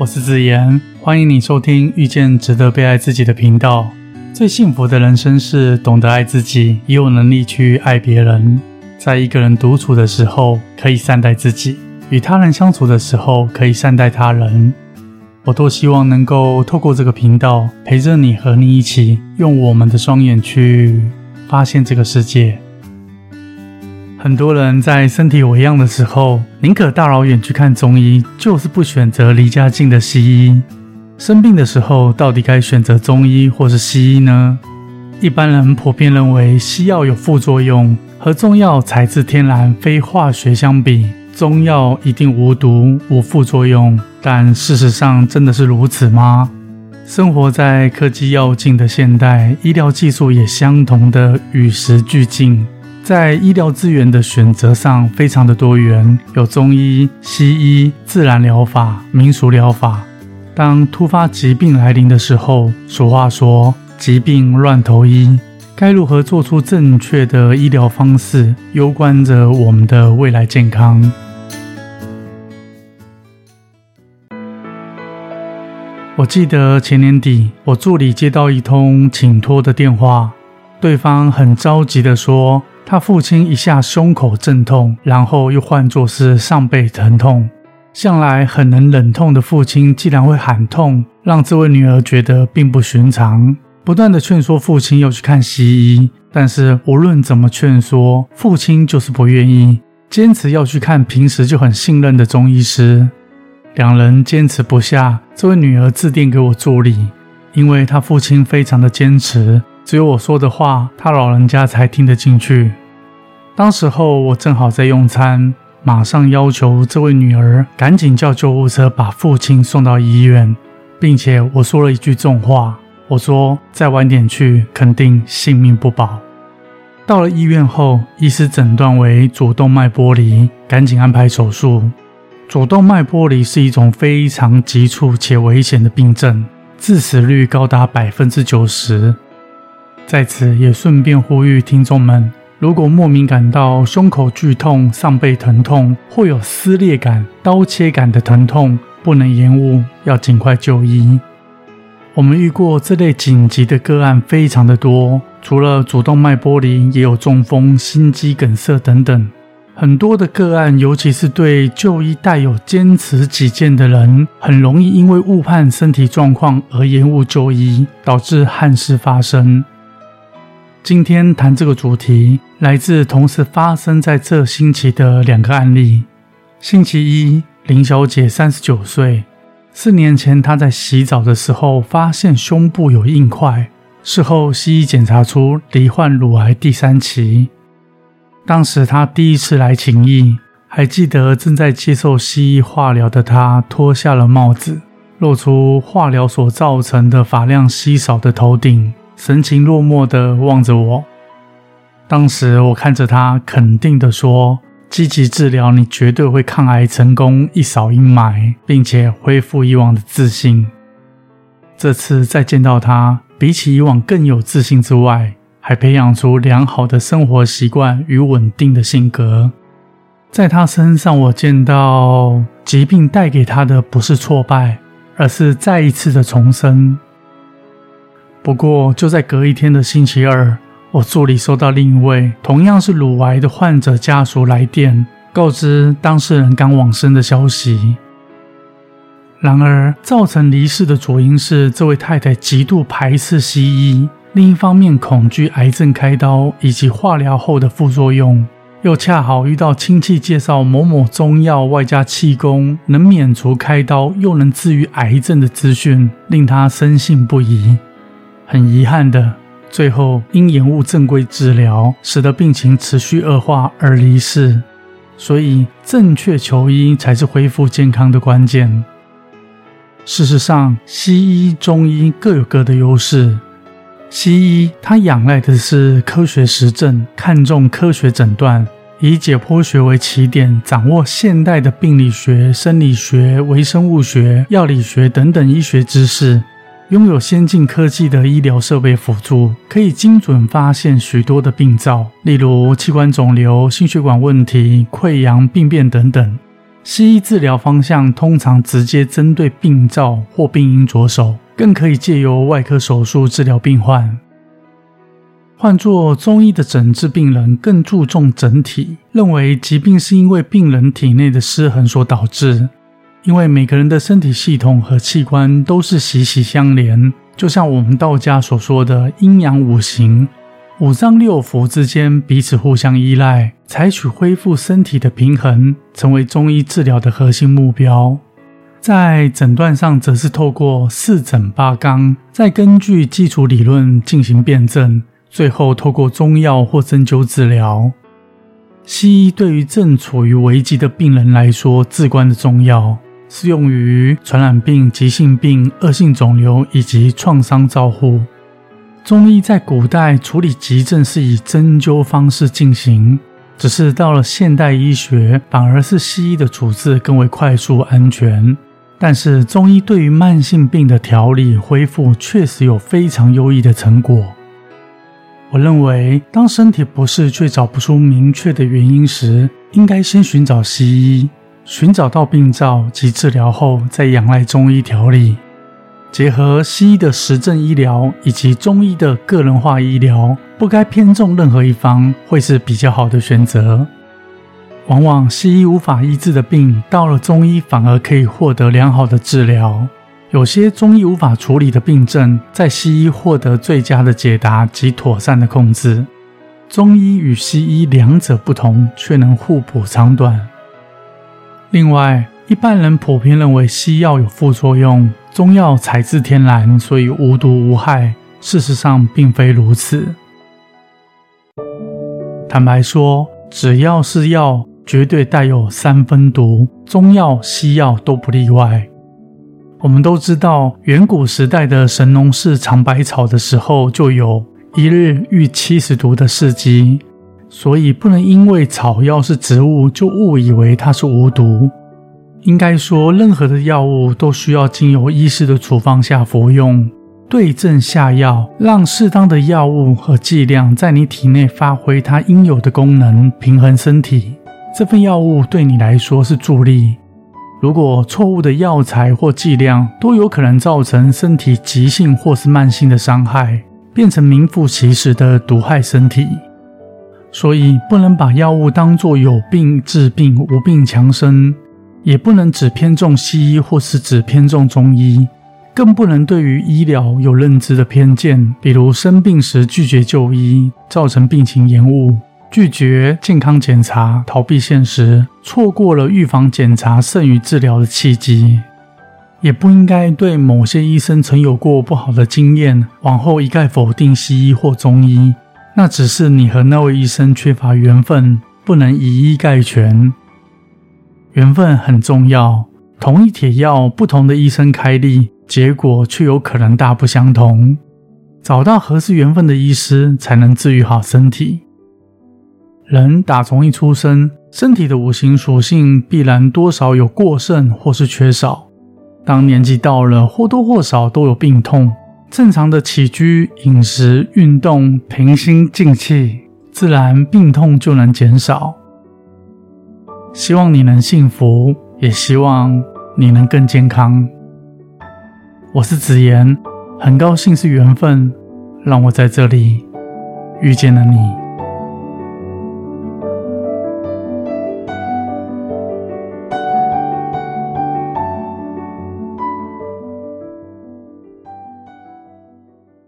我是子言，欢迎你收听遇见值得被爱自己的频道。最幸福的人生是懂得爱自己，也有能力去爱别人。在一个人独处的时候，可以善待自己；与他人相处的时候，可以善待他人。我多希望能够透过这个频道，陪着你，和你一起用我们的双眼去发现这个世界。很多人在身体为恙的时候，宁可大老远去看中医，就是不选择离家近的西医。生病的时候，到底该选择中医或是西医呢？一般人普遍认为西药有副作用，和中药采自天然非化学相比，中药一定无毒无副作用。但事实上真的是如此吗？生活在科技要进的现代，医疗技术也相同的与时俱进。在医疗资源的选择上，非常的多元，有中医、西医、自然疗法、民俗疗法。当突发疾病来临的时候，俗话说“疾病乱投医”，该如何做出正确的医疗方式，攸关着我们的未来健康。我记得前年底，我助理接到一通请托的电话，对方很着急的说。他父亲一下胸口阵痛，然后又换作是上背疼痛。向来很能忍痛的父亲，竟然会喊痛，让这位女儿觉得并不寻常。不断的劝说父亲要去看西医，但是无论怎么劝说，父亲就是不愿意，坚持要去看平时就很信任的中医师。两人坚持不下，这位女儿致电给我助理，因为她父亲非常的坚持。只有我说的话，他老人家才听得进去。当时候我正好在用餐，马上要求这位女儿赶紧叫救护车把父亲送到医院，并且我说了一句重话，我说再晚点去，肯定性命不保。到了医院后，医师诊断为主动脉剥离，赶紧安排手术。主动脉剥离是一种非常急促且危险的病症，致死率高达百分之九十。在此也顺便呼吁听众们：如果莫名感到胸口剧痛、上背疼痛，或有撕裂感、刀切感的疼痛，不能延误，要尽快就医。我们遇过这类紧急的个案非常的多，除了主动脉剥离，也有中风、心肌梗塞等等。很多的个案，尤其是对就医带有坚持己见的人，很容易因为误判身体状况而延误就医，导致憾事发生。今天谈这个主题，来自同时发生在这星期的两个案例。星期一，林小姐三十九岁，四年前她在洗澡的时候发现胸部有硬块，事后西医检查出罹患乳癌第三期。当时她第一次来请医，还记得正在接受西医化疗的她脱下了帽子，露出化疗所造成的发量稀少的头顶。神情落寞地望着我，当时我看着他，肯定地说：“积极治疗，你绝对会抗癌成功，一扫阴霾，并且恢复以往的自信。”这次再见到他，比起以往更有自信之外，还培养出良好的生活习惯与稳定的性格。在他身上，我见到疾病带给他的不是挫败，而是再一次的重生。不过，就在隔一天的星期二，我助理收到另一位同样是乳癌的患者家属来电，告知当事人刚往生的消息。然而，造成离世的主因是这位太太极度排斥西医，另一方面恐惧癌症开刀以及化疗后的副作用，又恰好遇到亲戚介绍某某中药外加气功能免除开刀又能治愈癌症的资讯，令她深信不疑。很遗憾的，最后因延误正规治疗，使得病情持续恶化而离世。所以，正确求医才是恢复健康的关键。事实上，西医、中医各有各的优势。西医它仰赖的是科学实证，看重科学诊断，以解剖学为起点，掌握现代的病理学、生理学、微生物学、药理学等等医学知识。拥有先进科技的医疗设备辅助，可以精准发现许多的病灶，例如器官肿瘤、心血管问题、溃疡病变等等。西医治疗方向通常直接针对病灶或病因着手，更可以借由外科手术治疗病患。换作中医的诊治病人更注重整体，认为疾病是因为病人体内的失衡所导致。因为每个人的身体系统和器官都是息息相连，就像我们道家所说的阴阳五行。五脏六腑之间彼此互相依赖，采取恢复身体的平衡，成为中医治疗的核心目标。在诊断上，则是透过四诊八纲，再根据基础理论进行辩证，最后透过中药或针灸治疗。西医对于正处于危机的病人来说至关的重要，适用于传染病、急性病、恶性肿瘤以及创伤照护。中医在古代处理急症是以针灸方式进行，只是到了现代医学，反而是西医的处置更为快速安全。但是中医对于慢性病的调理恢复确实有非常优异的成果。我认为，当身体不适却找不出明确的原因时，应该先寻找西医，寻找到病灶及治疗后，再仰赖中医调理。结合西医的实证医疗以及中医的个人化医疗，不该偏重任何一方，会是比较好的选择。往往西医无法医治的病，到了中医反而可以获得良好的治疗；有些中医无法处理的病症，在西医获得最佳的解答及妥善的控制。中医与西医两者不同，却能互补长短。另外，一般人普遍认为西药有副作用，中药采自天然，所以无毒无害。事实上并非如此。坦白说，只要是药，绝对带有三分毒，中药、西药都不例外。我们都知道，远古时代的神农氏尝百草的时候，就有一日遇七十毒的事迹，所以不能因为草药是植物，就误以为它是无毒。应该说，任何的药物都需要经由医师的处方下服用，对症下药，让适当的药物和剂量在你体内发挥它应有的功能，平衡身体。这份药物对你来说是助力。如果错误的药材或剂量，都有可能造成身体急性或是慢性的伤害，变成名副其实的毒害身体。所以，不能把药物当作有病治病、无病强身。也不能只偏重西医，或是只偏重中医，更不能对于医疗有认知的偏见，比如生病时拒绝就医，造成病情延误；拒绝健康检查，逃避现实，错过了预防检查胜于治疗的契机。也不应该对某些医生曾有过不好的经验，往后一概否定西医或中医，那只是你和那位医生缺乏缘分，不能以一概全。缘分很重要，同一铁药，不同的医生开立，结果却有可能大不相同。找到合适缘分的医师，才能治愈好身体。人打从一出生，身体的五行属性必然多少有过剩或是缺少。当年纪到了，或多或少都有病痛。正常的起居、饮食、运动、平心静气，自然病痛就能减少。希望你能幸福，也希望你能更健康。我是子言，很高兴是缘分，让我在这里遇见了你。